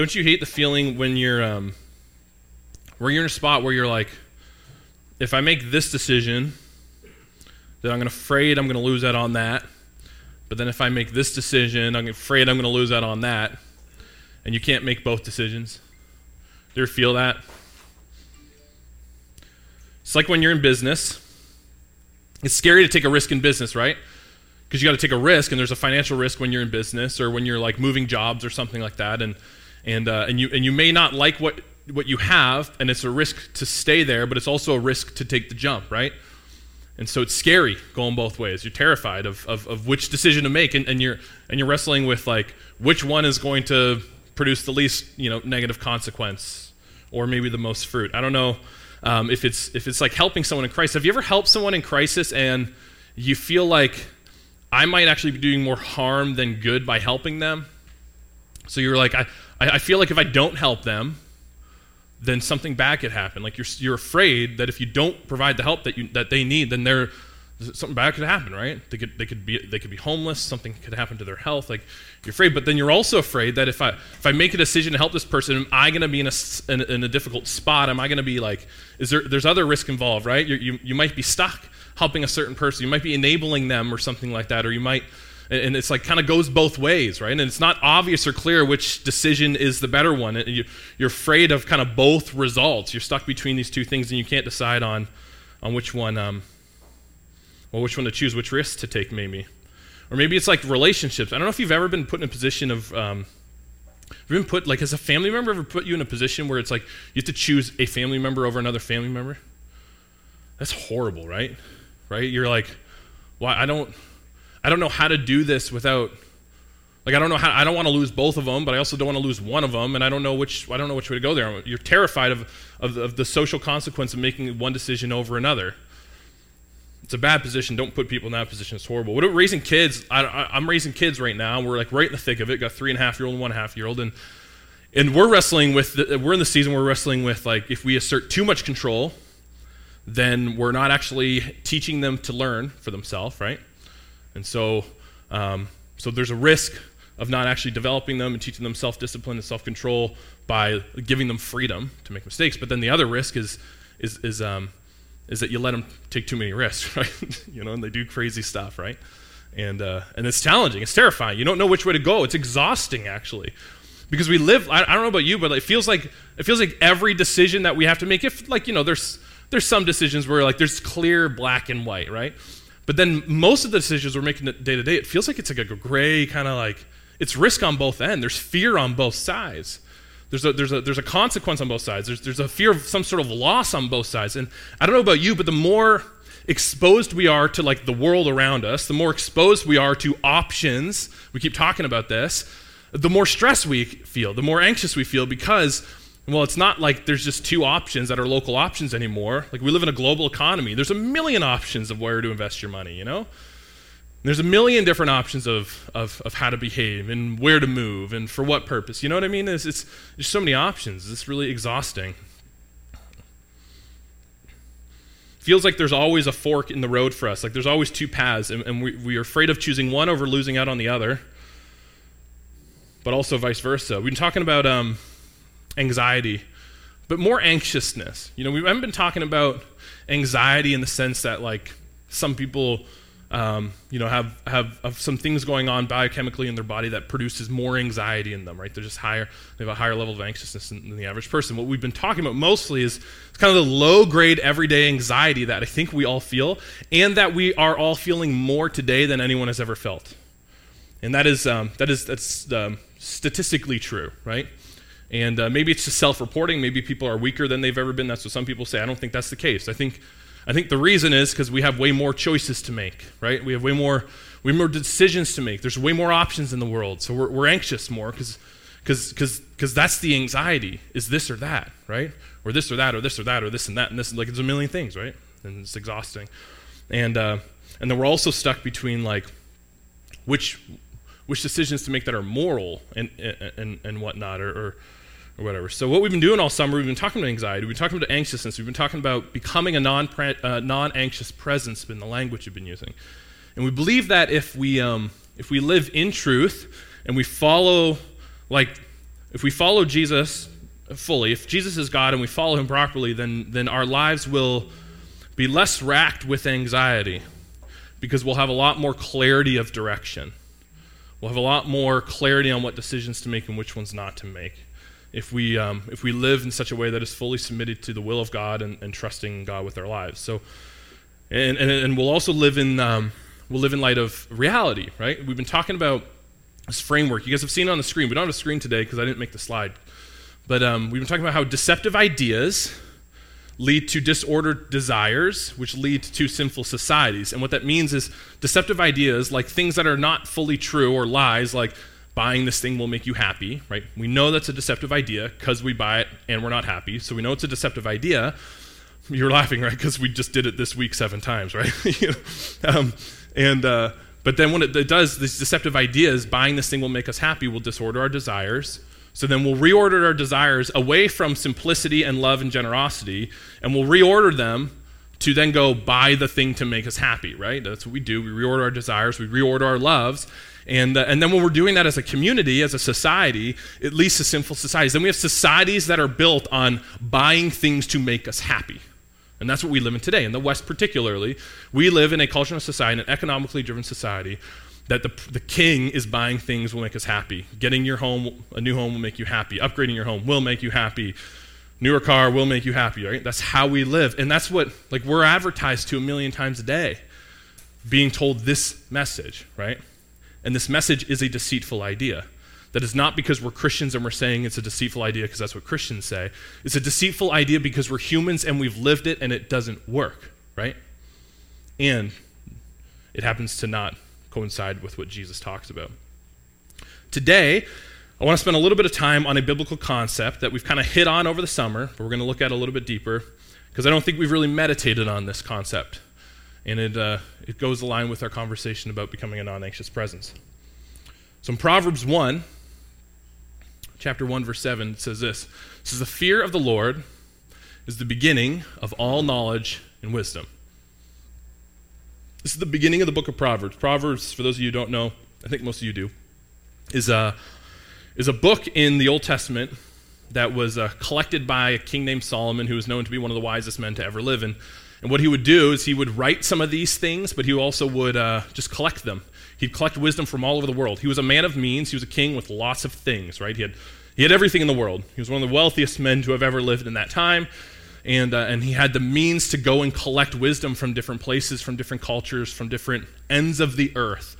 don't you hate the feeling when you're um, where you're in a spot where you're like, if I make this decision, then I'm gonna afraid I'm going to lose out on that. But then if I make this decision, I'm afraid I'm going to lose out on that. And you can't make both decisions. Do you feel that? It's like when you're in business. It's scary to take a risk in business, right? Because you got to take a risk, and there's a financial risk when you're in business, or when you're like moving jobs or something like that, and and uh, and you and you may not like what what you have, and it's a risk to stay there, but it's also a risk to take the jump, right? And so it's scary going both ways. You're terrified of, of, of which decision to make, and, and, you're, and you're wrestling with like which one is going to produce the least you know, negative consequence or maybe the most fruit. I don't know um, if, it's, if it's like helping someone in crisis. Have you ever helped someone in crisis and you feel like I might actually be doing more harm than good by helping them? So you're like, I, I feel like if I don't help them, then something bad could happen. Like you're, you're afraid that if you don't provide the help that, you, that they need, then they're, something bad could happen, right? They could, they, could be, they could be homeless, something could happen to their health. Like you're afraid, but then you're also afraid that if I, if I make a decision to help this person, am I going to be in a, in, in, a difficult spot? Am I going to be like, is there, there's other risk involved, right? You're, you you might be stuck helping a certain person. You might be enabling them or something like that, or you might and it's like kind of goes both ways right? And it's not obvious or clear which decision is the better one. And you, are afraid of kind of both results. You're stuck between these two things and you can't decide on on which one um, well which one to choose which risk to take maybe. Or maybe it's like relationships. I don't know if you've ever been put in a position of um, have been put like has a family member ever put you in a position where it's like you have to choose a family member over another family member? That's horrible right? Right? You're like well i don't I don't know how to do this without like I don't know how I don't want to lose both of them, but I also don't want to lose one of them, and I don't know which I don't know which way to go there. You're terrified of, of, of the social consequence of making one decision over another. It's a bad position. Don't put people in that position. It's horrible. What about raising kids? I, am raising kids right now. We're like right in the thick of it. Got three and a half year old and one half year old, and and we're wrestling with. The, we're in the season. We're wrestling with like if we assert too much control, then we're not actually teaching them to learn for themselves, right? And so, um, so there's a risk of not actually developing them and teaching them self discipline and self control by giving them freedom to make mistakes. But then the other risk is, is, is, um, is that you let them take too many risks, right? you know, and they do crazy stuff, right? And, uh, and it's challenging, it's terrifying. You don't know which way to go. It's exhausting, actually. Because we live, I, I don't know about you, but it feels like it feels like every decision that we have to make, if like, you know, there's there's some decisions where like there's clear black and white, right? But then most of the decisions we're making day to day, it feels like it's like a gray kind of like it's risk on both ends. There's fear on both sides. There's a, there's, a, there's a consequence on both sides. There's, there's a fear of some sort of loss on both sides. And I don't know about you, but the more exposed we are to like the world around us, the more exposed we are to options, we keep talking about this, the more stress we feel, the more anxious we feel because well, it's not like there's just two options that are local options anymore. Like we live in a global economy. There's a million options of where to invest your money, you know? There's a million different options of, of, of how to behave and where to move and for what purpose. You know what I mean? It's, it's, there's so many options. It's really exhausting. Feels like there's always a fork in the road for us. Like there's always two paths, and, and we, we are afraid of choosing one over losing out on the other, but also vice versa. We've been talking about um, anxiety, but more anxiousness. You know, we haven't been talking about anxiety in the sense that, like, some people, um, you know, have, have, have some things going on biochemically in their body that produces more anxiety in them, right? They're just higher, they have a higher level of anxiousness than, than the average person. What we've been talking about mostly is kind of the low grade everyday anxiety that I think we all feel, and that we are all feeling more today than anyone has ever felt. And that is, um, that is that's um, statistically true, right? And uh, maybe it's just self reporting. Maybe people are weaker than they've ever been. That's what some people say. I don't think that's the case. I think, I think the reason is because we have way more choices to make, right? We have way more, way more decisions to make. There's way more options in the world. So we're, we're anxious more because because that's the anxiety is this or that, right? Or this or that, or this or that, or this and that, and this. Like, it's a million things, right? And it's exhausting. And, uh, and then we're also stuck between, like, which, which decisions to make that are moral and, and, and whatnot, or, or or whatever. So, what we've been doing all summer, we've been talking about anxiety, we've been talking about anxiousness, we've been talking about becoming a non uh, anxious presence, been the language we've been using. And we believe that if we, um, if we live in truth and we follow like if we follow Jesus fully, if Jesus is God and we follow him properly, then, then our lives will be less racked with anxiety because we'll have a lot more clarity of direction. We'll have a lot more clarity on what decisions to make and which ones not to make. If we, um, if we live in such a way that is fully submitted to the will of God and, and trusting God with our lives. So, and, and, and we'll also live in, um, we'll live in light of reality, right? We've been talking about this framework. You guys have seen it on the screen. We don't have a screen today because I didn't make the slide. But um, we've been talking about how deceptive ideas lead to disordered desires, which lead to sinful societies. And what that means is deceptive ideas, like things that are not fully true or lies, like buying this thing will make you happy, right? We know that's a deceptive idea because we buy it and we're not happy. So we know it's a deceptive idea. You're laughing, right? Because we just did it this week seven times, right? um, and uh, but then when it, it does, these deceptive ideas, buying this thing will make us happy, will disorder our desires so then we'll reorder our desires away from simplicity and love and generosity, and we'll reorder them to then go buy the thing to make us happy, right? That's what we do. We reorder our desires, we reorder our loves. And, uh, and then when we're doing that as a community, as a society, it leads to sinful societies. Then we have societies that are built on buying things to make us happy. And that's what we live in today. In the West, particularly, we live in a cultural society, an economically driven society, that the, the king is buying things will make us happy. Getting your home, a new home will make you happy. Upgrading your home will make you happy. Newer car will make you happy, right? That's how we live. And that's what, like, we're advertised to a million times a day, being told this message, right? And this message is a deceitful idea. That is not because we're Christians and we're saying it's a deceitful idea because that's what Christians say. It's a deceitful idea because we're humans and we've lived it and it doesn't work, right? And it happens to not coincide with what Jesus talks about. Today, I want to spend a little bit of time on a biblical concept that we've kind of hit on over the summer, but we're going to look at a little bit deeper because I don't think we've really meditated on this concept. And it, uh, it goes along with our conversation about becoming a non anxious presence. So in Proverbs 1, chapter 1, verse 7, it says this It says, The fear of the Lord is the beginning of all knowledge and wisdom. This is the beginning of the book of Proverbs. Proverbs, for those of you who don't know, I think most of you do, is a, is a book in the Old Testament that was uh, collected by a king named Solomon, who was known to be one of the wisest men to ever live. And, and what he would do is he would write some of these things, but he also would uh, just collect them. He'd collect wisdom from all over the world. He was a man of means. He was a king with lots of things, right? He had, he had everything in the world. He was one of the wealthiest men to have ever lived in that time and, uh, and he had the means to go and collect wisdom from different places, from different cultures, from different ends of the earth,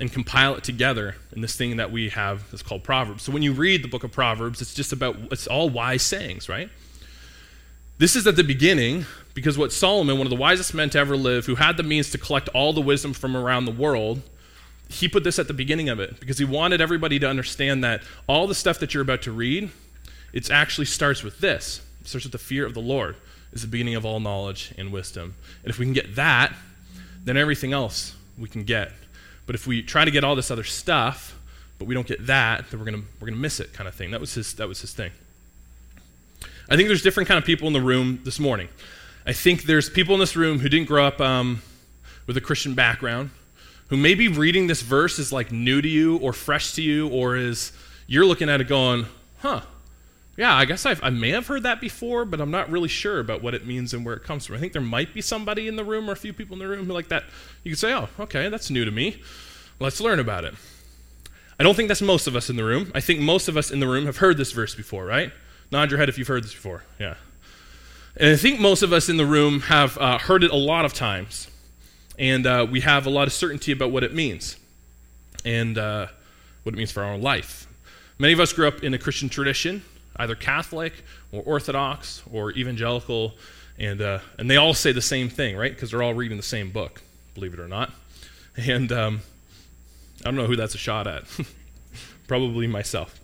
and compile it together in this thing that we have that's called Proverbs. So when you read the book of Proverbs, it's just about, it's all wise sayings, right? This is at the beginning because what Solomon, one of the wisest men to ever live, who had the means to collect all the wisdom from around the world, he put this at the beginning of it because he wanted everybody to understand that all the stuff that you're about to read, it actually starts with this starts with the fear of the Lord is the beginning of all knowledge and wisdom. And if we can get that, then everything else we can get. But if we try to get all this other stuff, but we don't get that, then we're gonna we're gonna miss it, kind of thing. That was his that was his thing. I think there's different kind of people in the room this morning. I think there's people in this room who didn't grow up um, with a Christian background, who maybe reading this verse is like new to you or fresh to you, or is you're looking at it going, huh, yeah, I guess I've, i may have heard that before, but I'm not really sure about what it means and where it comes from. I think there might be somebody in the room or a few people in the room who like that. You could say, oh, okay, that's new to me. Let's learn about it. I don't think that's most of us in the room. I think most of us in the room have heard this verse before, right? Nod your head if you've heard this before. Yeah. And I think most of us in the room have uh, heard it a lot of times. And uh, we have a lot of certainty about what it means and uh, what it means for our own life. Many of us grew up in a Christian tradition either Catholic or Orthodox or evangelical, and, uh, and they all say the same thing, right? Because they're all reading the same book, believe it or not. And um, I don't know who that's a shot at. Probably myself.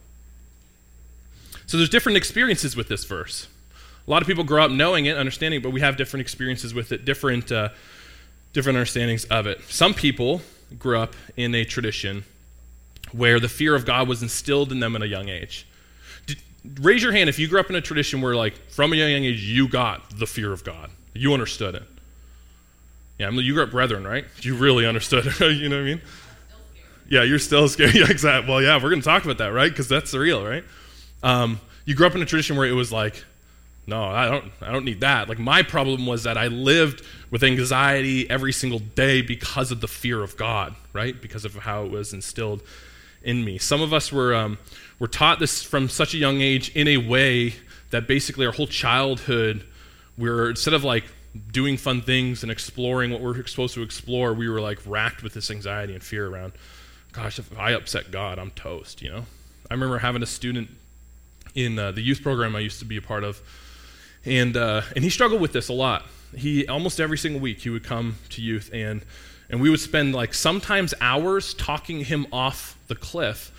So there's different experiences with this verse. A lot of people grow up knowing it, understanding it, but we have different experiences with it, different, uh, different understandings of it. Some people grew up in a tradition where the fear of God was instilled in them at a young age raise your hand if you grew up in a tradition where, like, from a young age, you got the fear of God. You understood it. Yeah, I mean, you grew up brethren, right? You really understood it. you know what I mean? Yeah, you're still scared. Yeah, exactly. Well, yeah, we're going to talk about that, right? Because that's the real, right? Um, you grew up in a tradition where it was like, no, I don't, I don't need that. Like my problem was that I lived with anxiety every single day because of the fear of God, right? Because of how it was instilled in me. Some of us were, um, were taught this from such a young age in a way that basically our whole childhood, we are instead of like doing fun things and exploring what we're supposed to explore, we were like racked with this anxiety and fear around, gosh, if I upset God, I'm toast, you know? I remember having a student in uh, the youth program I used to be a part of and, uh, and he struggled with this a lot. He almost every single week he would come to youth and and we would spend like sometimes hours talking him off the cliff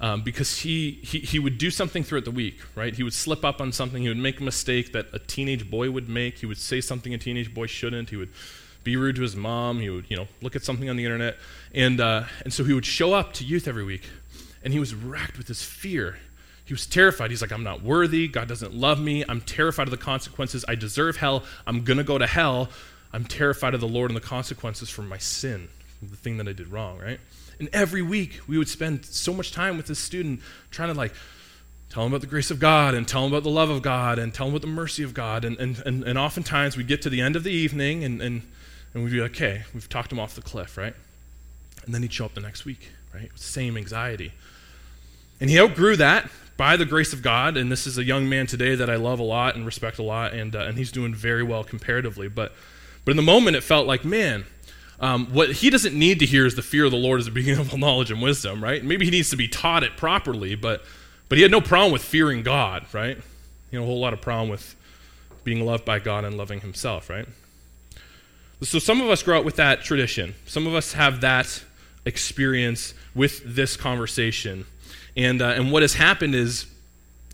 um, because he, he, he would do something throughout the week, right? He would slip up on something. He would make a mistake that a teenage boy would make. He would say something a teenage boy shouldn't. He would be rude to his mom. He would, you know, look at something on the internet. And, uh, and so he would show up to youth every week. And he was racked with this fear. He was terrified. He's like, I'm not worthy. God doesn't love me. I'm terrified of the consequences. I deserve hell. I'm going to go to hell. I'm terrified of the Lord and the consequences for my sin, the thing that I did wrong, right? And every week we would spend so much time with this student trying to like tell him about the grace of God and tell him about the love of God and tell him about the mercy of God. And, and, and, and oftentimes we'd get to the end of the evening and, and, and we'd be like, okay, we've talked him off the cliff, right? And then he'd show up the next week, right? Same anxiety. And he outgrew that by the grace of God, and this is a young man today that I love a lot and respect a lot, and, uh, and he's doing very well comparatively. But, but in the moment, it felt like, man, um, what he doesn't need to hear is the fear of the Lord is the beginning of all knowledge and wisdom, right? Maybe he needs to be taught it properly, but, but he had no problem with fearing God, right? You know, a whole lot of problem with being loved by God and loving himself, right? So some of us grow up with that tradition. Some of us have that experience with this conversation. And, uh, and what has happened is,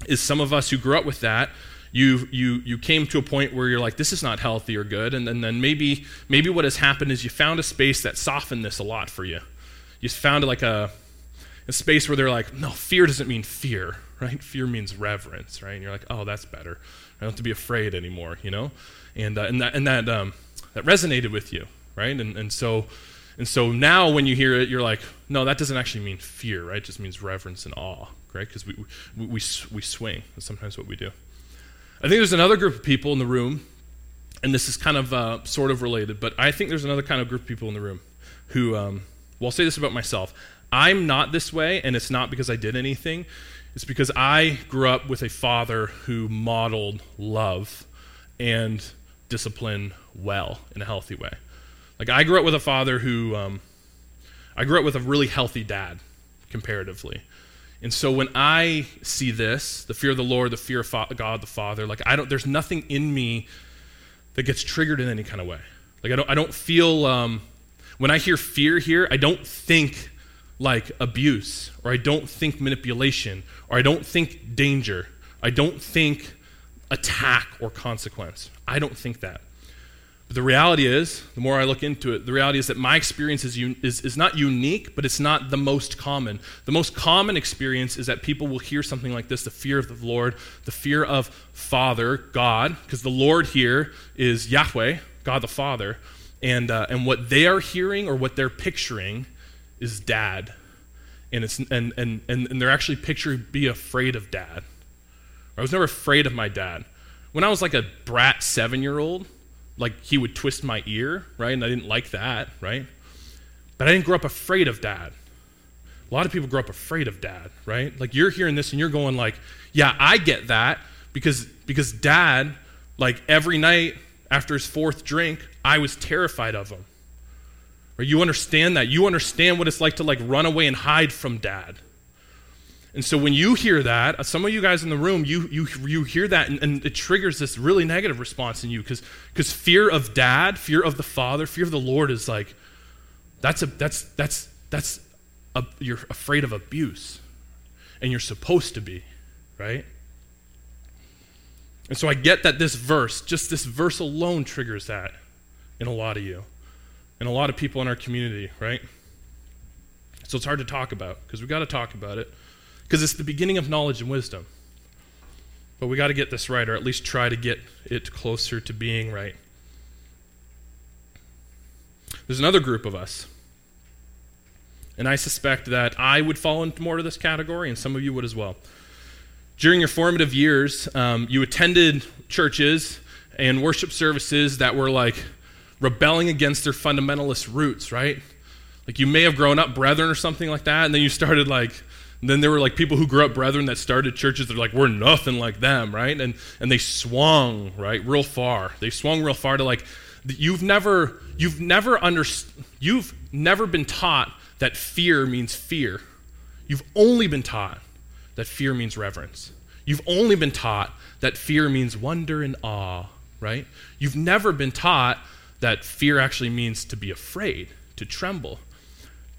is some of us who grew up with that, you, you, you came to a point where you're like, this is not healthy or good. And, and then maybe, maybe what has happened is you found a space that softened this a lot for you. You found like a, a space where they're like, no, fear doesn't mean fear, right? Fear means reverence, right? And you're like, oh, that's better. I don't have to be afraid anymore, you know? And, uh, and that, and that, um, that resonated with you, right? And, and so and so now when you hear it, you're like, no, that doesn't actually mean fear, right? It just means reverence and awe, right? Because we, we, we, we swing. That's sometimes what we do. I think there's another group of people in the room, and this is kind of uh, sort of related, but I think there's another kind of group of people in the room who, um, well, I'll say this about myself. I'm not this way, and it's not because I did anything. It's because I grew up with a father who modeled love and discipline well in a healthy way. Like I grew up with a father who, um, I grew up with a really healthy dad, comparatively. And so when I see this, the fear of the Lord, the fear of God the Father, like I don't, there's nothing in me that gets triggered in any kind of way. Like I don't, I don't feel, um, when I hear fear here, I don't think like abuse, or I don't think manipulation, or I don't think danger. I don't think attack or consequence. I don't think that. But the reality is, the more I look into it, the reality is that my experience is, un- is, is not unique, but it's not the most common. The most common experience is that people will hear something like this the fear of the Lord, the fear of Father, God, because the Lord here is Yahweh, God the Father. And, uh, and what they are hearing or what they're picturing is dad. And, it's, and, and, and, and they're actually picturing be afraid of dad. I was never afraid of my dad. When I was like a brat seven year old, like he would twist my ear, right? And I didn't like that, right? But I didn't grow up afraid of dad. A lot of people grow up afraid of dad, right? Like you're hearing this and you're going like, "Yeah, I get that because because dad like every night after his fourth drink, I was terrified of him." Or you understand that. You understand what it's like to like run away and hide from dad. And so when you hear that, uh, some of you guys in the room, you, you, you hear that and, and it triggers this really negative response in you because fear of dad, fear of the father, fear of the Lord is like, that's, a, that's, that's, that's a, you're afraid of abuse. And you're supposed to be, right? And so I get that this verse, just this verse alone triggers that in a lot of you, and a lot of people in our community, right? So it's hard to talk about because we've got to talk about it because it's the beginning of knowledge and wisdom. But we got to get this right, or at least try to get it closer to being right. There's another group of us. And I suspect that I would fall into more to this category, and some of you would as well. during your formative years, um, you attended churches and worship services that were like rebelling against their fundamentalist roots, right? Like you may have grown up brethren or something like that, and then you started like, then there were like people who grew up brethren that started churches that are like, we're nothing like them, right? And and they swung, right, real far. They swung real far to like, you've never, you've never under, you've never been taught that fear means fear. You've only been taught that fear means reverence. You've only been taught that fear means wonder and awe, right? You've never been taught that fear actually means to be afraid, to tremble.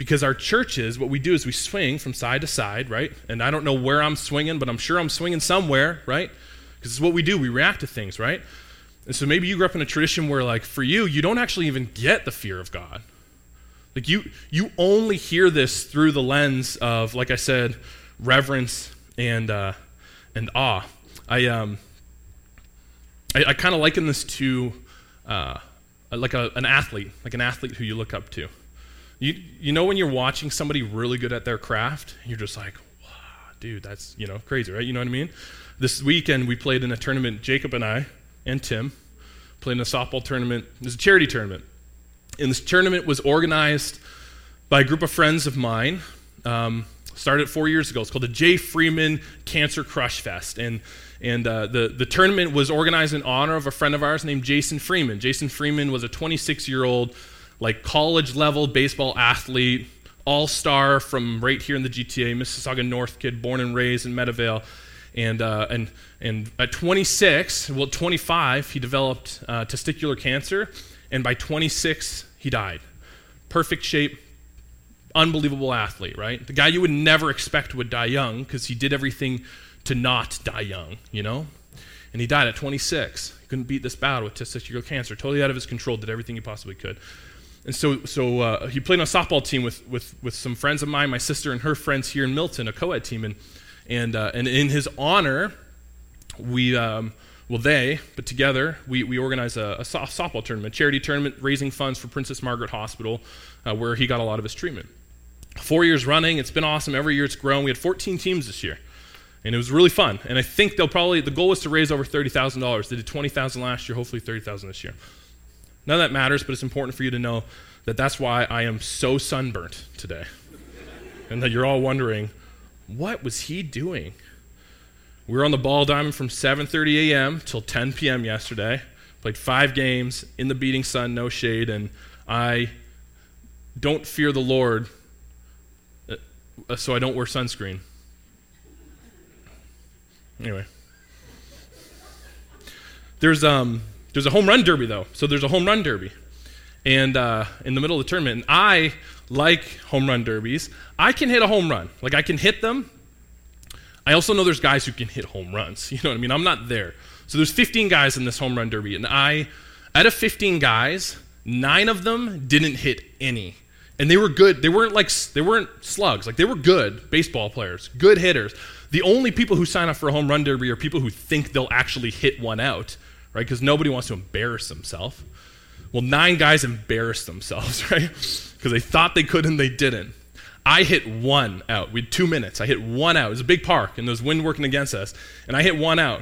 Because our churches, what we do is we swing from side to side, right? And I don't know where I'm swinging, but I'm sure I'm swinging somewhere, right? Because it's what we do. We react to things, right? And so maybe you grew up in a tradition where, like, for you, you don't actually even get the fear of God. Like, you, you only hear this through the lens of, like I said, reverence and, uh, and awe. I, um, I, I kind of liken this to uh, like a, an athlete, like an athlete who you look up to. You, you know when you're watching somebody really good at their craft, you're just like, wow, dude, that's, you know, crazy, right? You know what I mean? This weekend we played in a tournament, Jacob and I and Tim played in a softball tournament. It was a charity tournament. And this tournament was organized by a group of friends of mine. Um, started four years ago. It's called the Jay Freeman Cancer Crush Fest. And and uh, the, the tournament was organized in honor of a friend of ours named Jason Freeman. Jason Freeman was a 26 year old, like college level baseball athlete, all star from right here in the GTA, Mississauga North kid, born and raised in Meadowvale. And, uh, and, and at 26, well, 25, he developed uh, testicular cancer. And by 26, he died. Perfect shape, unbelievable athlete, right? The guy you would never expect would die young because he did everything to not die young, you know? And he died at 26. He couldn't beat this battle with testicular cancer, totally out of his control, did everything he possibly could. And so, so uh, he played on a softball team with, with, with some friends of mine, my sister and her friends here in Milton, a co ed team. And, and, uh, and in his honor, we, um, well, they, but together, we, we organized a, a softball tournament, charity tournament, raising funds for Princess Margaret Hospital, uh, where he got a lot of his treatment. Four years running, it's been awesome. Every year it's grown. We had 14 teams this year and it was really fun. And I think they'll probably the goal was to raise over thirty thousand dollars. They did twenty thousand last year, hopefully thirty thousand this year. None of that matters, but it's important for you to know that that's why I am so sunburnt today, and that you're all wondering, what was he doing? We were on the ball diamond from 7:30 a.m. till 10 p.m. yesterday. Played five games in the beating sun, no shade, and I don't fear the Lord, uh, so I don't wear sunscreen. Anyway. There's, um, there's a home run derby, though. So there's a home run derby. And uh, in the middle of the tournament, and I like home run derbies. I can hit a home run. Like, I can hit them. I also know there's guys who can hit home runs. You know what I mean? I'm not there. So there's 15 guys in this home run derby. And I, out of 15 guys, nine of them didn't hit any and they were good they weren't like they weren't slugs like they were good baseball players good hitters the only people who sign up for a home run derby are people who think they'll actually hit one out, right? Because nobody wants to embarrass themselves. Well, nine guys embarrassed themselves, right? Because they thought they could and they didn't. I hit one out. We had two minutes. I hit one out. It was a big park, and there was wind working against us. And I hit one out,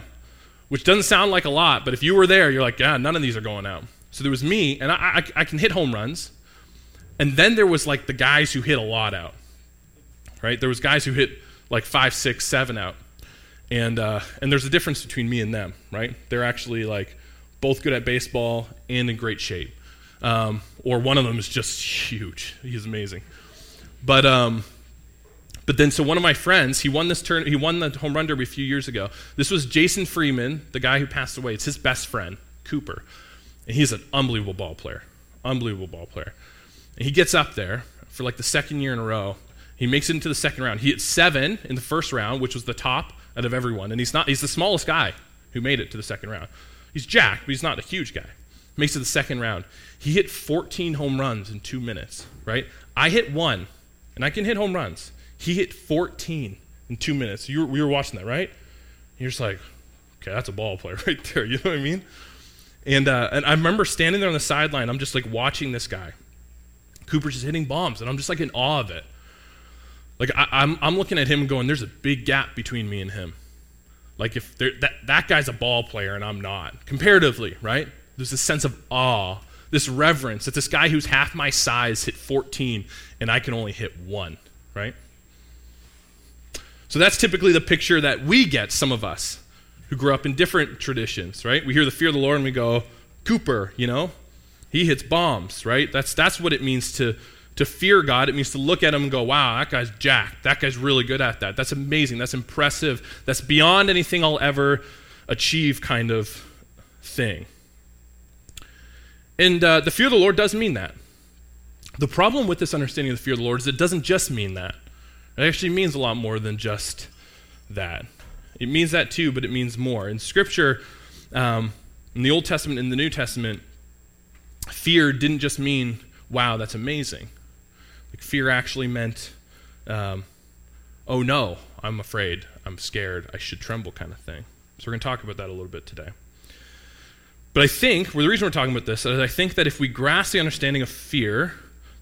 which doesn't sound like a lot, but if you were there, you're like, yeah, none of these are going out. So there was me, and I, I, I can hit home runs. And then there was like the guys who hit a lot out, right? There was guys who hit like five, six, seven out. And, uh, and there's a difference between me and them, right? They're actually like both good at baseball and in great shape. Um, or one of them is just huge. He's amazing. But, um, but then, so one of my friends, he won this turn. He won the home run derby a few years ago. This was Jason Freeman, the guy who passed away. It's his best friend, Cooper, and he's an unbelievable ball player, unbelievable ball player. And he gets up there for like the second year in a row, he makes it into the second round. He hit seven in the first round, which was the top out of everyone. And he's not he's the smallest guy who made it to the second round. He's jacked, but he's not a huge guy. Makes it the second round. He hit 14 home runs in two minutes, right? I hit one, and I can hit home runs. He hit 14 in two minutes. You were, we were watching that, right? you're just like, okay, that's a ball player right there. You know what I mean? And, uh, and I remember standing there on the sideline. I'm just like watching this guy. Cooper's just hitting bombs, and I'm just like in awe of it. Like, I, am I'm, I'm looking at him going, there's a big gap between me and him. Like if that, that guy's a ball player and I'm not, comparatively, right? There's this sense of awe, this reverence that this guy who's half my size hit 14 and I can only hit one, right? So that's typically the picture that we get, some of us who grew up in different traditions, right? We hear the fear of the Lord and we go, Cooper, you know, he hits bombs, right? That's, that's what it means to, to fear God. It means to look at him and go, wow, that guy's jacked. That guy's really good at that. That's amazing. That's impressive. That's beyond anything I'll ever achieve, kind of thing. And uh, the fear of the Lord does mean that. The problem with this understanding of the fear of the Lord is it doesn't just mean that. It actually means a lot more than just that. It means that too, but it means more. In Scripture, um, in the Old Testament and the New Testament, fear didn't just mean, wow, that's amazing. Like fear actually meant, um, oh no, I'm afraid, I'm scared, I should tremble kind of thing. So we're going to talk about that a little bit today. But I think, well, the reason we're talking about this is I think that if we grasp the understanding of fear,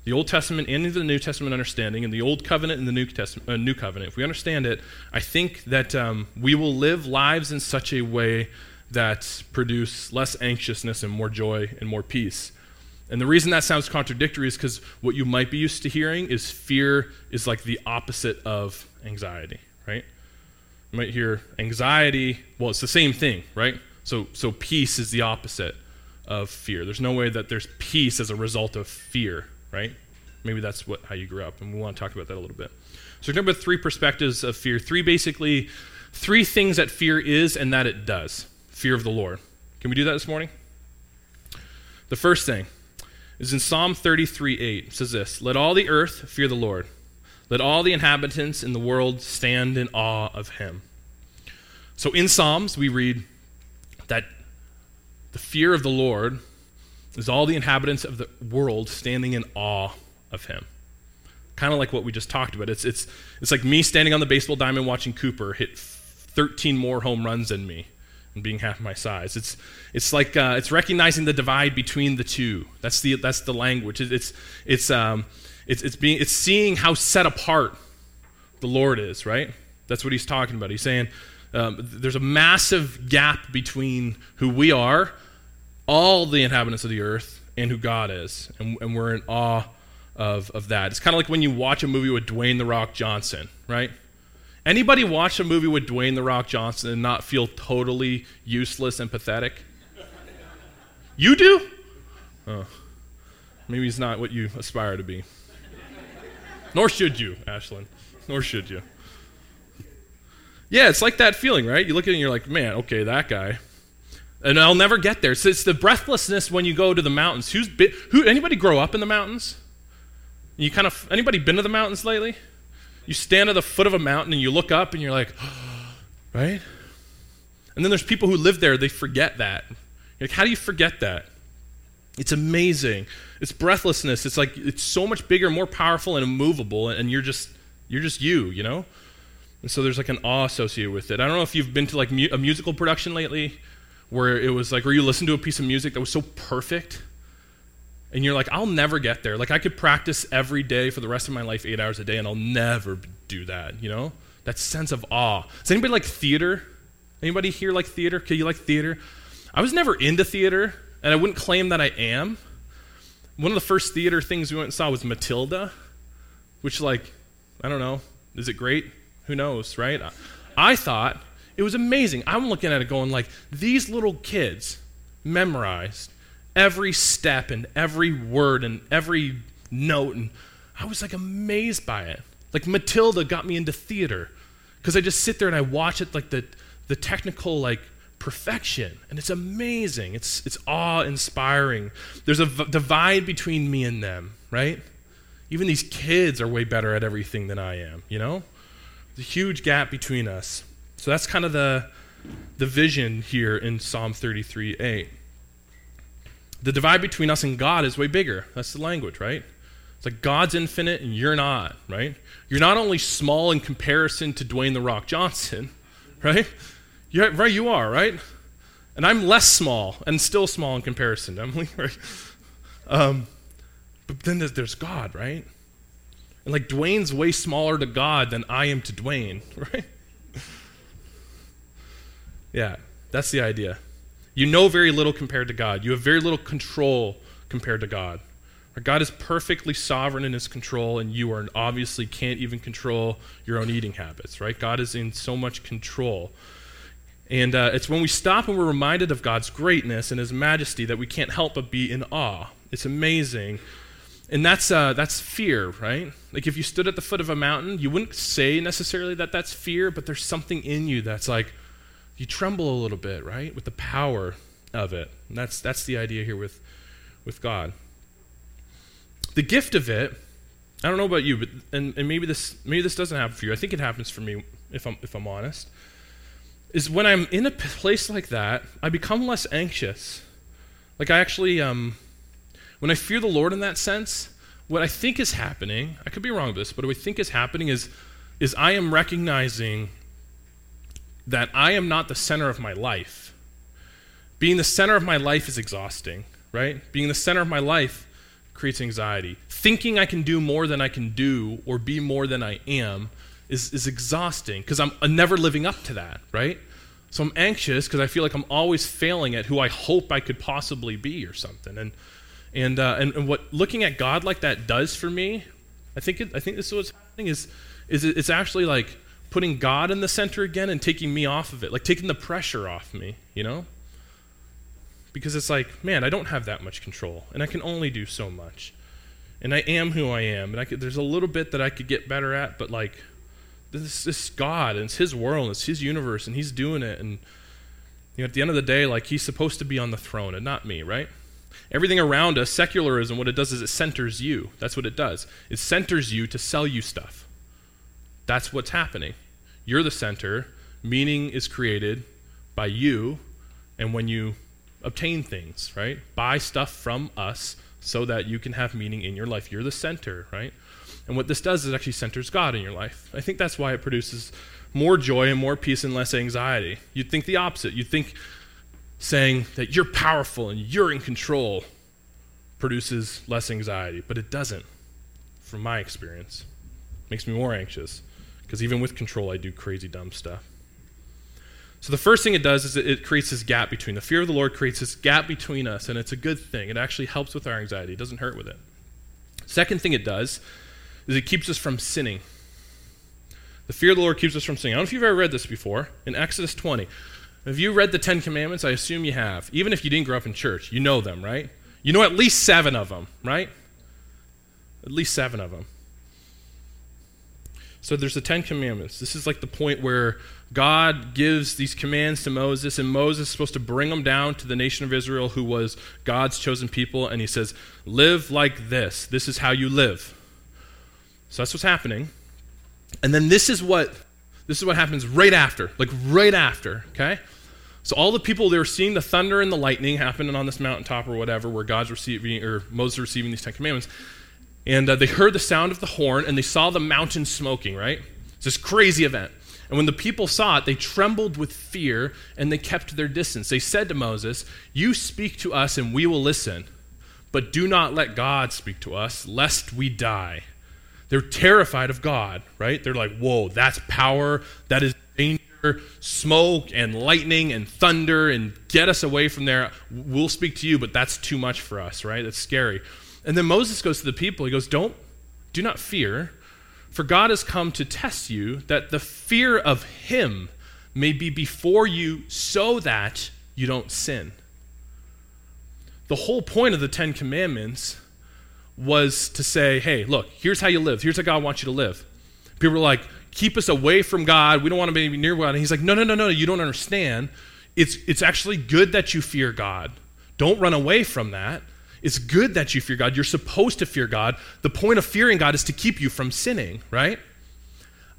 the Old Testament and the New Testament understanding, and the Old Covenant and the New, Testament, uh, New Covenant, if we understand it, I think that um, we will live lives in such a way that produce less anxiousness and more joy and more peace. And the reason that sounds contradictory is because what you might be used to hearing is fear is like the opposite of anxiety, right? You might hear anxiety, well, it's the same thing, right? So, so peace is the opposite of fear. There's no way that there's peace as a result of fear, right? Maybe that's what, how you grew up, and we want to talk about that a little bit. So we're three perspectives of fear. Three basically, three things that fear is and that it does. Fear of the Lord. Can we do that this morning? The first thing is in Psalm 33 8. It says this Let all the earth fear the Lord. Let all the inhabitants in the world stand in awe of him. So in Psalms, we read that the fear of the Lord is all the inhabitants of the world standing in awe of him. Kind of like what we just talked about. It's, it's, it's like me standing on the baseball diamond watching Cooper hit 13 more home runs than me and being half my size. It's, it's like uh, it's recognizing the divide between the two. That's the, that's the language. It, it's, it's, um, it's, it's, being, it's seeing how set apart the Lord is, right? That's what he's talking about. He's saying um, there's a massive gap between who we are all the inhabitants of the earth and who God is. And, and we're in awe of, of that. It's kind of like when you watch a movie with Dwayne The Rock Johnson, right? Anybody watch a movie with Dwayne The Rock Johnson and not feel totally useless and pathetic? You do? Oh. Maybe he's not what you aspire to be. Nor should you, Ashlyn. Nor should you. Yeah, it's like that feeling, right? You look at it and you're like, man, okay, that guy. And I'll never get there. So it's the breathlessness when you go to the mountains. Who's been, who? Anybody grow up in the mountains? You kind of anybody been to the mountains lately? You stand at the foot of a mountain and you look up and you're like, right? And then there's people who live there. They forget that. You're like, how do you forget that? It's amazing. It's breathlessness. It's like it's so much bigger, more powerful, and immovable. And you're just you're just you, you know. And so there's like an awe associated with it. I don't know if you've been to like mu- a musical production lately where it was like, where you listen to a piece of music that was so perfect, and you're like, I'll never get there. Like, I could practice every day for the rest of my life, eight hours a day, and I'll never do that, you know? That sense of awe. Does anybody like theater? Anybody here like theater? Okay, you like theater? I was never into theater, and I wouldn't claim that I am. One of the first theater things we went and saw was Matilda, which, like, I don't know, is it great? Who knows, right? I thought it was amazing. I'm looking at it going like these little kids memorized every step and every word and every note and I was like amazed by it. Like Matilda got me into theater because I just sit there and I watch it like the the technical like perfection and it's amazing. It's it's awe-inspiring. There's a v- divide between me and them, right? Even these kids are way better at everything than I am, you know? A huge gap between us. So that's kind of the, the vision here in Psalm 33 8. The divide between us and God is way bigger. That's the language, right? It's like God's infinite and you're not, right? You're not only small in comparison to Dwayne The Rock Johnson, right? You're, right, you are, right? And I'm less small and still small in comparison, to Emily, right? Um, but then there's, there's God, right? And like Dwayne's way smaller to God than I am to Dwayne, right? Yeah, that's the idea. You know very little compared to God. You have very little control compared to God. God is perfectly sovereign in his control, and you are obviously can't even control your own eating habits, right? God is in so much control. And uh, it's when we stop and we're reminded of God's greatness and his majesty that we can't help but be in awe. It's amazing. And that's, uh, that's fear, right? Like if you stood at the foot of a mountain, you wouldn't say necessarily that that's fear, but there's something in you that's like, you tremble a little bit, right? With the power of it. And that's, that's the idea here with, with God. The gift of it, I don't know about you, but and, and maybe this maybe this doesn't happen for you. I think it happens for me if I'm if I'm honest. Is when I'm in a place like that, I become less anxious. Like I actually um, when I fear the Lord in that sense, what I think is happening, I could be wrong with this, but what I think is happening is is I am recognizing that I am not the center of my life. Being the center of my life is exhausting, right? Being the center of my life creates anxiety. Thinking I can do more than I can do or be more than I am is, is exhausting because I'm never living up to that, right? So I'm anxious because I feel like I'm always failing at who I hope I could possibly be or something. And, and, uh, and, and, what looking at God like that does for me, I think, it, I think this is what's happening, is, is it's actually like putting God in the center again and taking me off of it, like taking the pressure off me, you know? because it's like, man, I don't have that much control, and I can only do so much. And I am who I am, and I could, there's a little bit that I could get better at, but like, this, this is God, and it's His world, and it's His universe, and He's doing it. And you know, at the end of the day, like, He's supposed to be on the throne, and not me, right? Everything around us, secularism, what it does is it centers you. That's what it does. It centers you to sell you stuff. That's what's happening. You're the center. Meaning is created by you, and when you obtain things, right? Buy stuff from us so that you can have meaning in your life. You're the center, right? And what this does is actually centers God in your life. I think that's why it produces more joy and more peace and less anxiety. You'd think the opposite. You'd think saying that you're powerful and you're in control produces less anxiety, but it doesn't, from my experience. It makes me more anxious because even with control, I do crazy dumb stuff. So the first thing it does is it creates this gap between the fear of the Lord creates this gap between us, and it's a good thing. It actually helps with our anxiety. It doesn't hurt with it. Second thing it does is it keeps us from sinning. The fear of the Lord keeps us from sinning. I don't know if you've ever read this before. In Exodus 20, have you read the Ten Commandments? I assume you have. Even if you didn't grow up in church, you know them, right? You know at least seven of them, right? At least seven of them. So there's the Ten Commandments. This is like the point where God gives these commands to Moses, and Moses is supposed to bring them down to the nation of Israel, who was God's chosen people, and he says, Live like this. This is how you live. So that's what's happening. And then this is what this is what happens right after, like right after, okay? So all the people they were seeing the thunder and the lightning happening on this mountaintop or whatever, where God's receiving or Moses receiving these Ten Commandments, and uh, they heard the sound of the horn and they saw the mountain smoking. Right? It's this crazy event. And when the people saw it, they trembled with fear and they kept their distance. They said to Moses, You speak to us and we will listen, but do not let God speak to us, lest we die. They're terrified of God, right? They're like, Whoa, that's power, that is danger, smoke and lightning and thunder, and get us away from there. We'll speak to you, but that's too much for us, right? That's scary. And then Moses goes to the people, he goes, Don't, do not fear. For God has come to test you, that the fear of him may be before you, so that you don't sin. The whole point of the Ten Commandments was to say, hey, look, here's how you live. Here's how God wants you to live. People are like, keep us away from God. We don't want to be near God. And he's like, no, no, no, no, you don't understand. It's, it's actually good that you fear God. Don't run away from that. It's good that you fear God. You're supposed to fear God. The point of fearing God is to keep you from sinning, right?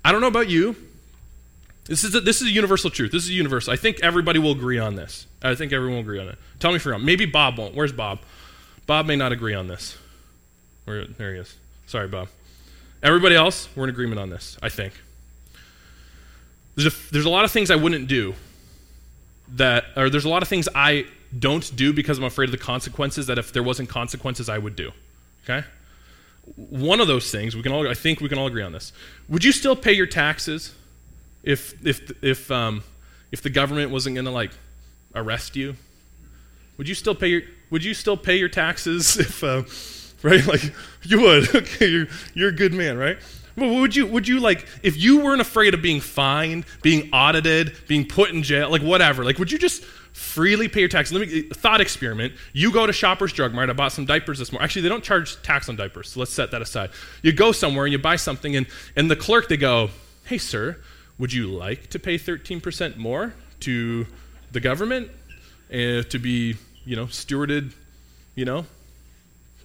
I don't know about you. This is a, this is a universal truth. This is a universal. I think everybody will agree on this. I think everyone will agree on it. Tell me if you're wrong. Maybe Bob won't. Where's Bob? Bob may not agree on this. Where, there he is. Sorry, Bob. Everybody else, we're in agreement on this, I think. There's a, there's a lot of things I wouldn't do that, or there's a lot of things I don't do because I'm afraid of the consequences that if there wasn't consequences, I would do. Okay? One of those things, we can all, I think we can all agree on this. Would you still pay your taxes if, if, if, um, if the government wasn't going to like arrest you? Would you still pay your Would you still pay your taxes if, uh, right? Like you would. Okay, you're you're a good man, right? But would you would you like if you weren't afraid of being fined, being audited, being put in jail, like whatever? Like would you just freely pay your tax. Let me thought experiment. You go to Shoppers Drug Mart. I bought some diapers this morning. Actually, they don't charge tax on diapers, so let's set that aside. You go somewhere and you buy something, and and the clerk they go, "Hey, sir, would you like to pay 13% more to the government uh, to be, you know, stewarded, you know,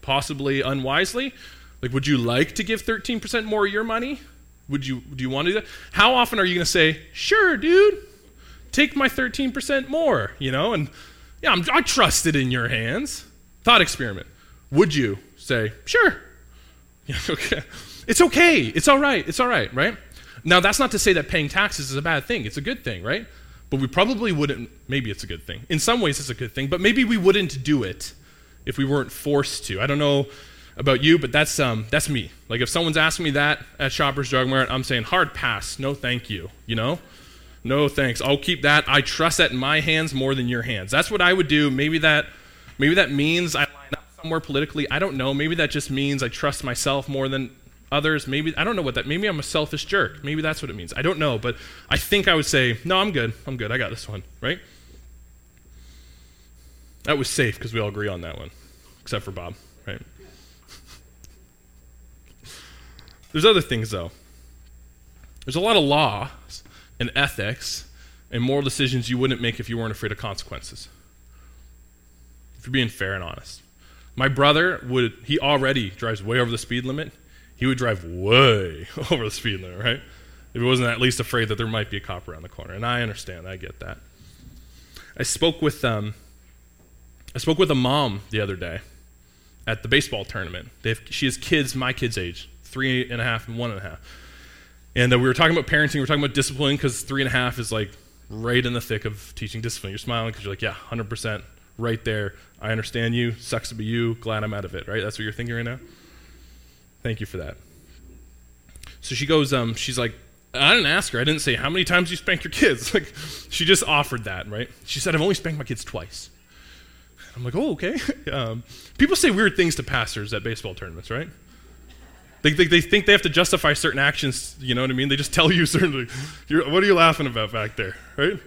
possibly unwisely? Like, would you like to give 13% more of your money? Would you, do you want to do that? How often are you going to say, sure, dude, take my 13% more, you know? And yeah, I'm, I trust it in your hands. Thought experiment. Would you say, sure? Yeah, okay. It's okay. It's all right. It's all right, right? Now, that's not to say that paying taxes is a bad thing. It's a good thing, right? But we probably wouldn't, maybe it's a good thing. In some ways, it's a good thing, but maybe we wouldn't do it if we weren't forced to. I don't know about you, but that's, um, that's me. Like, if someone's asking me that at Shoppers Drug Mart, I'm saying, hard pass, no thank you, you know? No thanks. I'll keep that. I trust that in my hands more than your hands. That's what I would do. Maybe that, maybe that means I line up somewhere politically. I don't know. Maybe that just means I trust myself more than others. Maybe I don't know what that. Maybe I'm a selfish jerk. Maybe that's what it means. I don't know, but I think I would say, no, I'm good. I'm good. I got this one. Right? That was safe because we all agree on that one, except for Bob. Right? There's other things though. There's a lot of law and ethics and moral decisions you wouldn't make if you weren't afraid of consequences. If you're being fair and honest. My brother would, he already drives way over the speed limit he would drive way over the speed limit, right? If he wasn't at least afraid that there might be a cop around the corner. And I understand, I get that. I spoke with um, I spoke with a mom the other day at the baseball tournament. Have, she has kids my kids' age, three and a half and one and a half. And uh, we were talking about parenting. We were talking about discipline because three and a half is like right in the thick of teaching discipline. You're smiling because you're like, yeah, 100% right there. I understand you. Sucks to be you. Glad I'm out of it, right? That's what you're thinking right now? Thank you for that. So she goes, um, she's like, I didn't ask her. I didn't say, how many times you spank your kids? Like, she just offered that, right? She said, I've only spanked my kids twice. I'm like, oh, okay. um, people say weird things to pastors at baseball tournaments, right? They, they, they, think they have to justify certain actions, you know what I mean? They just tell you certain, what are you laughing about back there, right?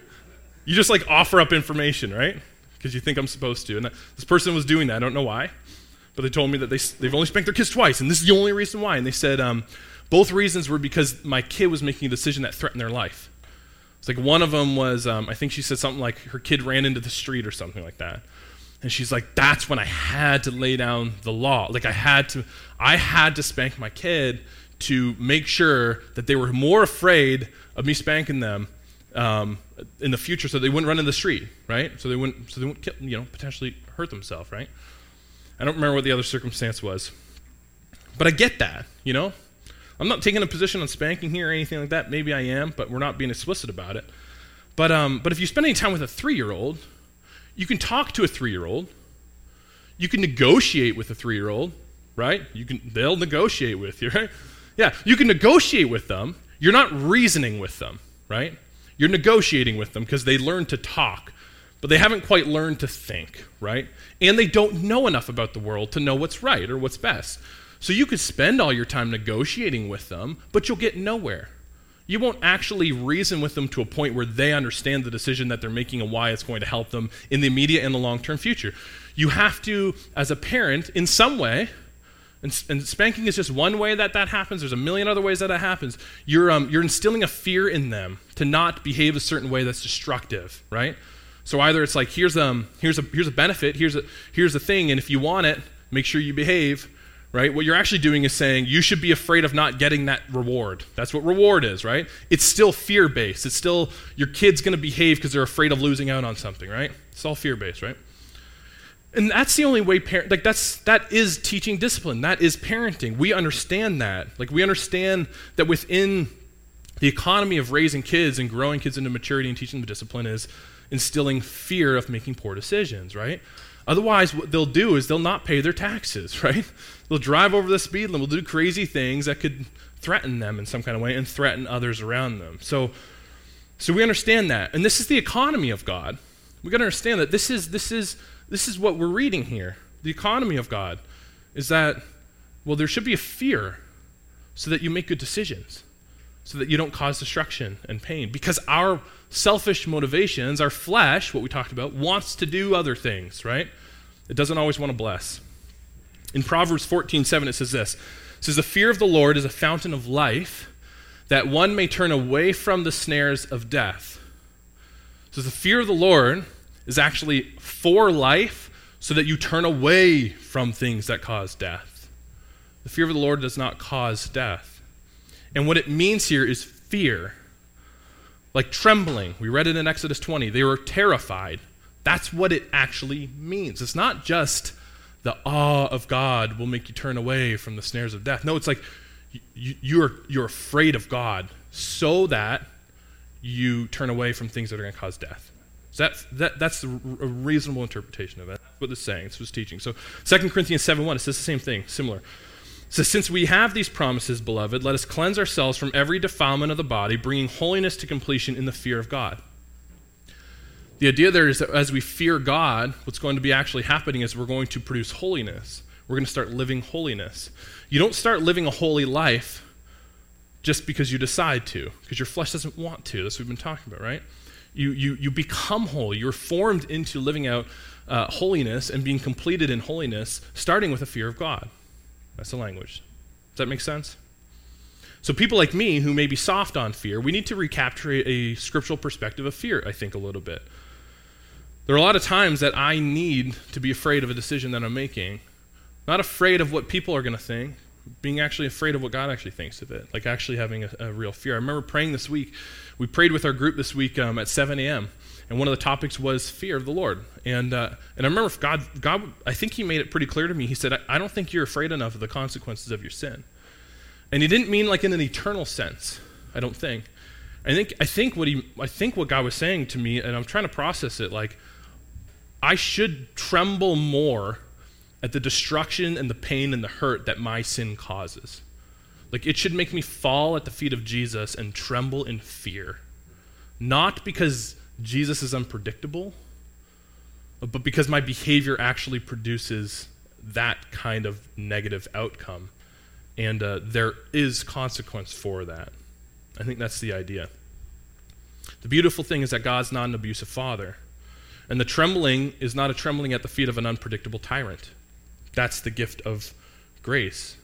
You just like offer up information, right? Because you think I'm supposed to. And that, this person was doing that. I don't know why. But they told me that they, they've only spanked their kids twice, and this is the only reason why. And they said um, both reasons were because my kid was making a decision that threatened their life. It's like one of them was, um, I think she said something like her kid ran into the street or something like that. And she's like, that's when I had to lay down the law. Like I had to, I had to spank my kid to make sure that they were more afraid of me spanking them um, in the future, so they wouldn't run in the street, right? So they wouldn't, so they wouldn't, you know, potentially hurt themselves, right? I don't remember what the other circumstance was. But I get that, you know? I'm not taking a position on spanking here or anything like that. Maybe I am, but we're not being explicit about it. But, um, but if you spend any time with a three year old, you can talk to a three year old. You can negotiate with a three year old, right? You can, they'll negotiate with you, right? Yeah, you can negotiate with them. You're not reasoning with them, right? You're negotiating with them because they learn to talk but they haven't quite learned to think, right? And they don't know enough about the world to know what's right or what's best. So you could spend all your time negotiating with them, but you'll get nowhere. You won't actually reason with them to a point where they understand the decision that they're making and why it's going to help them in the immediate and the long term future. You have to, as a parent, in some way, and, and, spanking is just one way that that happens. There's a million other ways that that happens. You're, um, you're instilling a fear in them to not behave a certain way that's destructive, right? So either it's like here's um here's a here's a benefit, here's a here's a thing, and if you want it, make sure you behave. Right? What you're actually doing is saying you should be afraid of not getting that reward. That's what reward is, right? It's still fear based. It's still your kid's going to behave because they're afraid of losing out on something, right? It's all fear based, right? And that's the only way parent like that's that is teaching discipline. That is parenting. We understand that. Like we understand that within the economy of raising kids and growing kids into maturity and teaching them discipline is instilling fear of making poor decisions, right? Otherwise, what they'll do is they'll not pay their taxes, right? They'll drive over the speed limit, will do crazy things that could threaten them in some kind of way and threaten others around them. So, So we understand that. And this is the economy of God. We've got to understand that this is, this, is, this is what we're reading here. The economy of God is that, well, there should be a fear so that you make good decisions, so that you don't cause destruction and pain. Because our selfish motivations, our flesh, what we talked about, wants to do other things, right? It doesn't always want to bless. In Proverbs 14 7, it says this It says, The fear of the Lord is a fountain of life, that one may turn away from the snares of death. So the fear of the Lord is actually for life so that you turn away from things that cause death. The fear of the Lord does not cause death. And what it means here is fear, like trembling. We read it in Exodus 20. They were terrified. That's what it actually means. It's not just the awe of God will make you turn away from the snares of death. No, it's like you, you're, you're afraid of God so that you turn away from things that are going to cause death. So that, that, that's a reasonable interpretation of it. That's what it's saying. This was teaching. So 2 Corinthians 7 1, it says the same thing, similar. Says, Since we have these promises, beloved, let us cleanse ourselves from every defilement of the body, bringing holiness to completion in the fear of God. The idea there is that as we fear God, what's going to be actually happening is we're going to produce holiness. We're going to start living holiness. You don't start living a holy life just because you decide to, because your flesh doesn't want to. That's what we've been talking about, right? You, you, you become holy. You're formed into living out uh, holiness and being completed in holiness, starting with a fear of God. That's the language. Does that make sense? So, people like me who may be soft on fear, we need to recapture a, scriptural perspective of fear, I think, a little bit. There are a lot of times that I need to be afraid of a decision that I'm making. Not afraid of what people are going to think, being actually afraid of what God actually thinks of it, like actually having a, a real fear. I remember praying this week. We prayed with our group this week um, at 7 a.m., and one of the topics was fear of the Lord. And, uh, and I remember God, God, I think He made it pretty clear to me. He said, I, I don't think you're afraid enough of the consequences of your sin. And He didn't mean like in an eternal sense, I don't think. I think, I think, what, he, I think what God was saying to me, and I'm trying to process it, like, I should tremble more at the destruction and the pain and the hurt that my sin causes. Like, it should make me fall at the feet of Jesus and tremble in fear. Not because Jesus is unpredictable, but because my behavior actually produces that kind of negative outcome. And uh, there is consequence for that. I think that's the idea. The beautiful thing is that God's not an abusive father. And the trembling is not a trembling at the feet of an unpredictable tyrant. That's the gift of grace.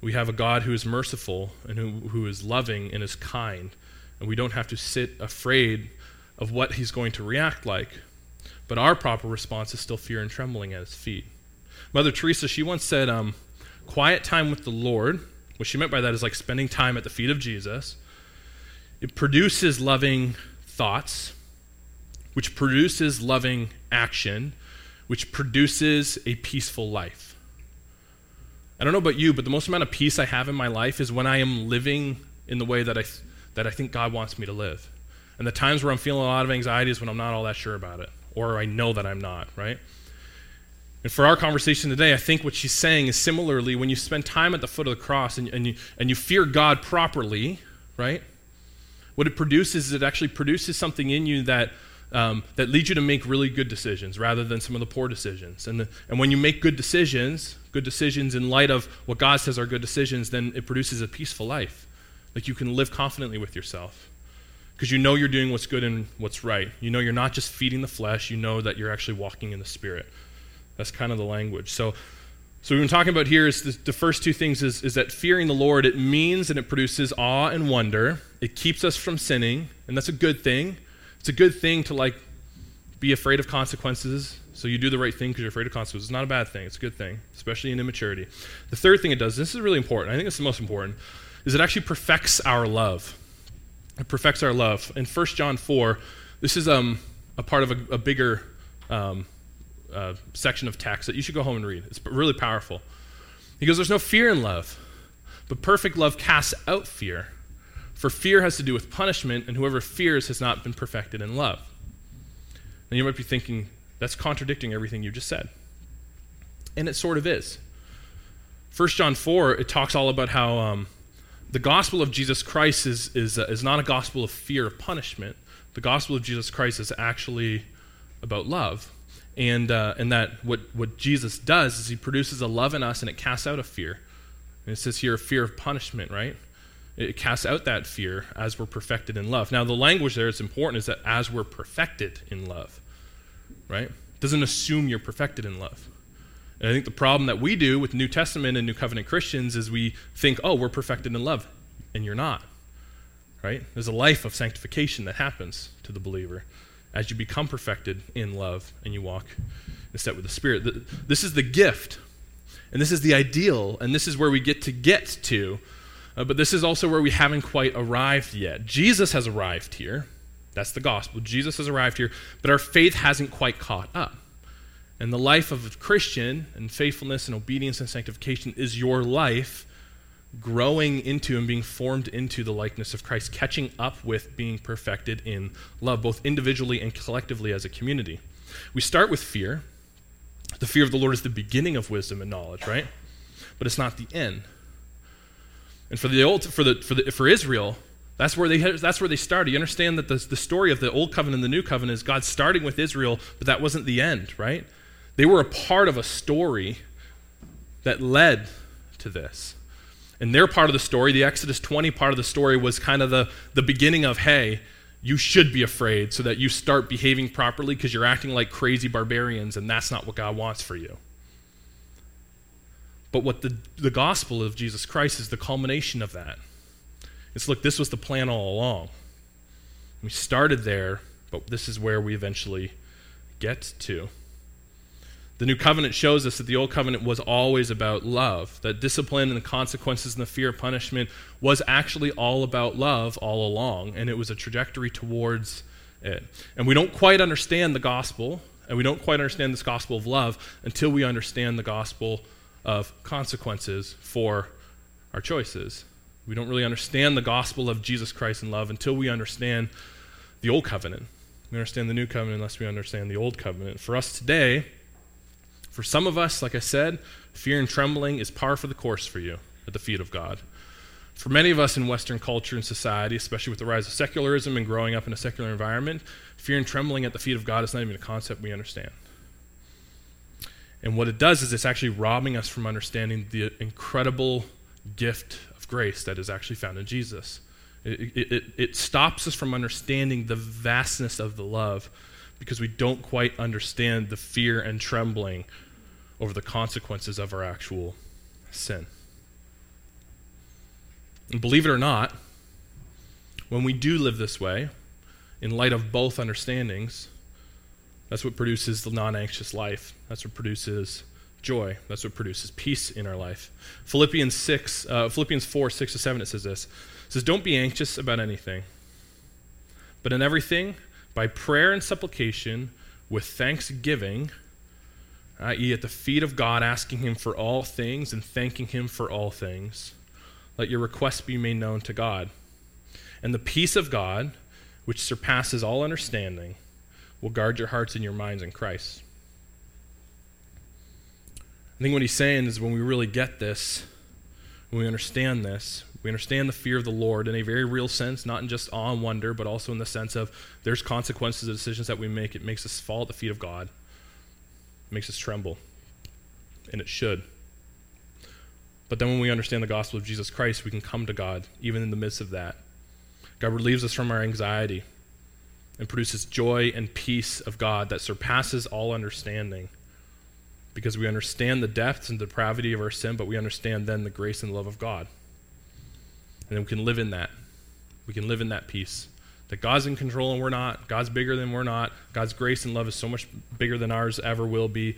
We have a God who is merciful and who, who is loving and is kind. And we don't have to sit afraid of what he's going to react like. But our proper response is still fear and trembling at his feet. Mother Teresa, she once said, um, quiet time with the Lord, what she meant by that is like spending time at the feet of Jesus. It produces loving thoughts which produces loving action, which produces a peaceful life. I don't know about you, but the most amount of peace I have in my life is when I am living in the way that I, that I think God wants me to live. And the times where I'm feeling a lot of anxiety is when I'm not all that sure about it, or I know that I'm not, right? And for our conversation today, I think what she's saying is similarly when you spend time at the foot of the cross and, and, you, and you fear God properly, right? What it produces is it actually produces something in you that um, that lead you to make really good decisions rather than some of the poor decisions. And, the, and when you make good decisions, good decisions in light of what God says are good decisions, then it produces a peaceful life. Like you can live confidently with yourself because you know you're doing what's good and what's right. You know you're not just feeding the flesh, you know that you're actually walking in the Spirit. That's kind of the language. So, so we've been talking about here is the, the first two things is, is that fearing the Lord, it means and it produces awe and wonder. It keeps us from sinning, and that's a good thing. It's a good thing to like be afraid of consequences. So you do the right thing because you're afraid of consequences. It's not a bad thing. It's a good thing, especially in immaturity. The third thing it does, this is really important. I think it's the most important, is it actually perfects our love. Perfects our love. In 1 John 4, this is um, a part of a, a bigger um, uh, section of text that you should go home and read. It's really powerful. He goes, There's no fear in love, but perfect love casts out fear for fear has to do with punishment, and whoever fears has not been perfected in love. And you might be thinking, that's contradicting everything you just said. And it sort of is. 1 John 4, it talks all about how um, the gospel of Jesus Christ is, is, uh, is not a gospel of fear of punishment, The gospel of Jesus Christ is actually about love. And, uh, and that what, what Jesus does is he produces a love in us and it casts out a fear. And it says here a fear of punishment, right? It casts out that fear as we're perfected in love. Now, the language there is important is that as we're perfected in love, right? It doesn't assume you're perfected in love. And I think the problem that we do with New Testament and New Covenant Christians is we think, oh, we're perfected in love, and you're not, right? There's a life of sanctification that happens to the believer as you become perfected in love and you walk in step with the Spirit. This is the gift, and this is the ideal, and this is where we get to get to uh, but this is also where we haven't quite arrived yet. Jesus has arrived here. That's the gospel. Jesus has arrived here, but our faith hasn't quite caught up. And the life of a Christian and faithfulness and obedience and sanctification is your life growing into and being formed into the likeness of Christ, catching up with being perfected in love, both individually and collectively as a community. We start with fear. The fear of the Lord is the beginning of wisdom and knowledge, right? But it's not the end. And for the old, for the for the for Israel, that's where they that's where they started. You understand that the, the story of the old covenant and the new covenant is God starting with Israel, but that wasn't the end, right? They were a part of a story that led to this. And their part of the story, the Exodus 20 part of the story, was kind of the, the beginning of, hey, you should be afraid so that you start behaving properly because you're acting like crazy barbarians, and that's not what God wants for you. But what the, the gospel of Jesus Christ is the culmination of that. It's look, this was the plan all along. We started there, but this is where we eventually get to. The new covenant shows us that the old covenant was always about love, that discipline and the consequences and the fear of punishment was actually all about love all along, and it was a trajectory towards it. And we don't quite understand the gospel, and we don't quite understand this gospel of love until we understand the gospel of consequences for our choices. We don't really understand the gospel of Jesus Christ and love until we understand the old covenant. We understand the new covenant unless we understand the old covenant. For us today, for some of us, like I said, fear and trembling is par for the course for you at the feet of God. For many of us in Western culture and society, especially with the rise of secularism and growing up in a secular environment, fear and trembling at the feet of God is not even a concept we understand. And what it does is it's actually robbing us from understanding the incredible gift of grace that is actually found in Jesus. It, it, it, stops us from understanding the vastness of the love because we don't quite understand the fear and trembling over the consequences of our actual sin. And believe it or not, when we do live this way, in light of both understandings, that's what produces the non anxious life. That's what produces joy. That's what produces peace in our life. Philippians 6, uh, Philippians 4, 6 to 7, it says this. It says, Don't be anxious about anything, but in everything, by prayer and supplication, with thanksgiving, i.e., at the feet of God, asking Him for all things and thanking Him for all things, let your requests be made known to God. And the peace of God, which surpasses all understanding, will guard your hearts and your minds in Christ. I think what he's saying is when we really get this, when we understand this, we understand the fear of the Lord in a very real sense, not in just awe and wonder, but also in the sense of there's consequences of decisions that we make. It makes us fall at the feet of God, it makes us tremble, and it should. But then when we understand the gospel of Jesus Christ, we can come to God even in the midst of that. God relieves us from our anxiety and produces joy and peace of God that surpasses all understanding. Because we understand the depths and depravity of our sin, but we understand then the grace and love of God. And then we can live in that. We can live in that peace. That God's in control and we're not. God's bigger than we're not. God's grace and love is so much bigger than ours ever will be.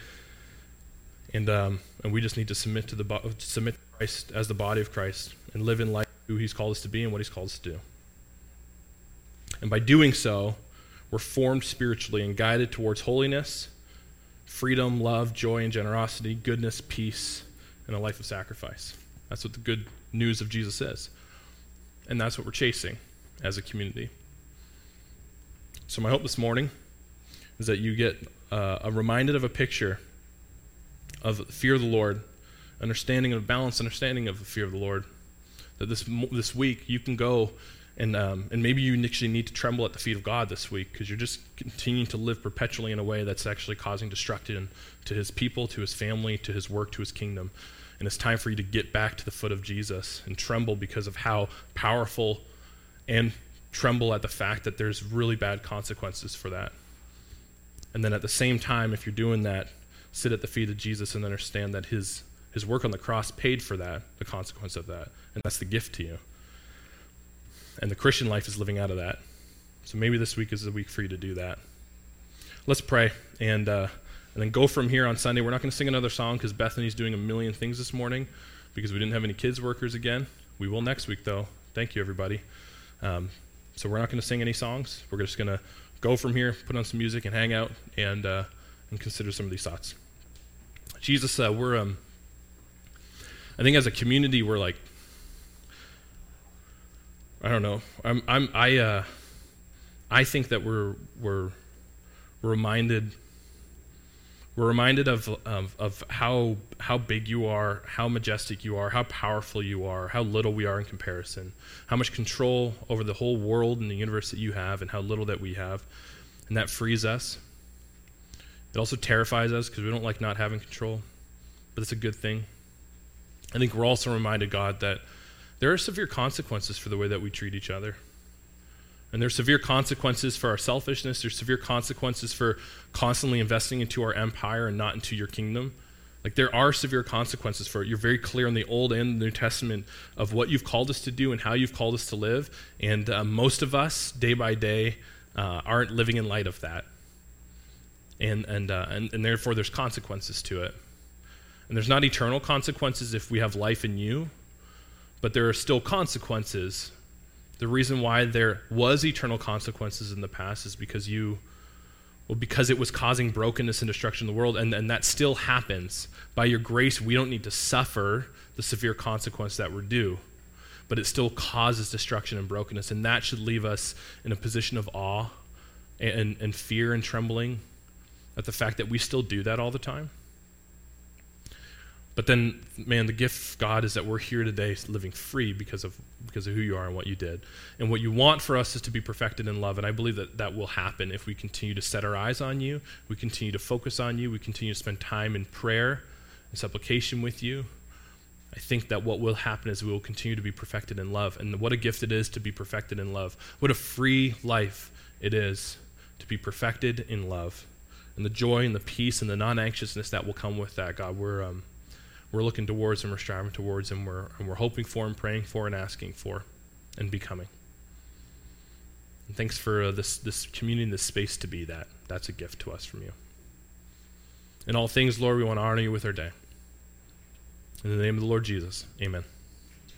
And, um, and we just need to submit to the submit to Christ as the body of Christ and live in life who He's called us to be and what He's called us to do. And by doing so, we're formed spiritually and guided towards holiness, freedom, love, joy, and generosity, goodness, peace, and a life of sacrifice. That's what the good news of Jesus is. And that's what we're chasing as a community. So, my hope this morning is that you get uh, reminded of a picture of fear of the Lord, understanding of balance, understanding of the fear of the Lord. That this, this week you can go And, um, and maybe you actually need to tremble at the feet of God this week because you're just continuing to live perpetually in a way that's actually causing destruction to his people, to his family, to his work, to his kingdom. And it's time for you to get back to the foot of Jesus and tremble because of how powerful and tremble at the fact that there's really bad consequences for that. And then at the same time, if you're doing that, sit at the feet of Jesus and understand that his, his work on the cross paid for that, the consequence of that. And that's the gift to you. And the Christian life is living out of that. So maybe this week is the week for you to do that. Let's pray and, uh, and then go from here on Sunday. We're not going to sing another song because Bethany's doing a million things this morning because we didn't have any kids workers again. We will next week, though. Thank you, everybody. Um, so we're not going to sing any songs. We're just going to go from here, put on some music, and hang out and, uh, and consider some of these thoughts. Jesus, uh, we're, um, I think as a community, we're like, I don't know. I'm, I'm, I, uh, I think that we're, we're, reminded, we're reminded of, of, of how, how big you are, how majestic you are, how powerful you are, how little we are in comparison, how much control over the whole world and the universe that you have, and how little that we have. And that frees us. It also terrifies us because we don't like not having control, but it's a good thing. I think we're also reminded, God, that there are severe consequences for the way that we treat each other. And there's severe consequences for our selfishness. There's severe consequences for constantly investing into our empire and not into your kingdom. Like there are severe consequences for it. You're very clear in the Old and the New Testament of what you've called us to do and how you've called us to live. And uh, most of us, day by day, uh, aren't living in light of that. And, and, uh, and, and therefore, there's consequences to it. And there's not eternal consequences if we have life in you, but there are still consequences. The reason why there was eternal consequences in the past is because you, well, because it was causing brokenness and destruction in the world, and, and that still happens. By your grace, we don't need to suffer the severe consequence that we're due, but it still causes destruction and brokenness, and that should leave us in a position of awe and, and fear and trembling at the fact that we still do that all the time. But then, man, the gift of God is that we're here today living free because of, because of who you are and what you did. And what you want for us is to be perfected in love. And I believe that that will happen if we continue to set our eyes on you, we continue to focus on you, we continue to spend time in prayer and supplication with you. I think that what will happen is we will continue to be perfected in love. And what a gift it is to be perfected in love. What a free life it is to be perfected in love. And the joy and the peace and the non anxiousness that will come with that, God, we're. Um, we're looking towards and we're striving towards and we're, and we're hoping for and praying for and asking for and becoming. And thanks for uh, this, this community and this space to be that. That's a gift to us from you. In all things, Lord, we want to honor you with our day. In the name of the Lord Jesus, amen.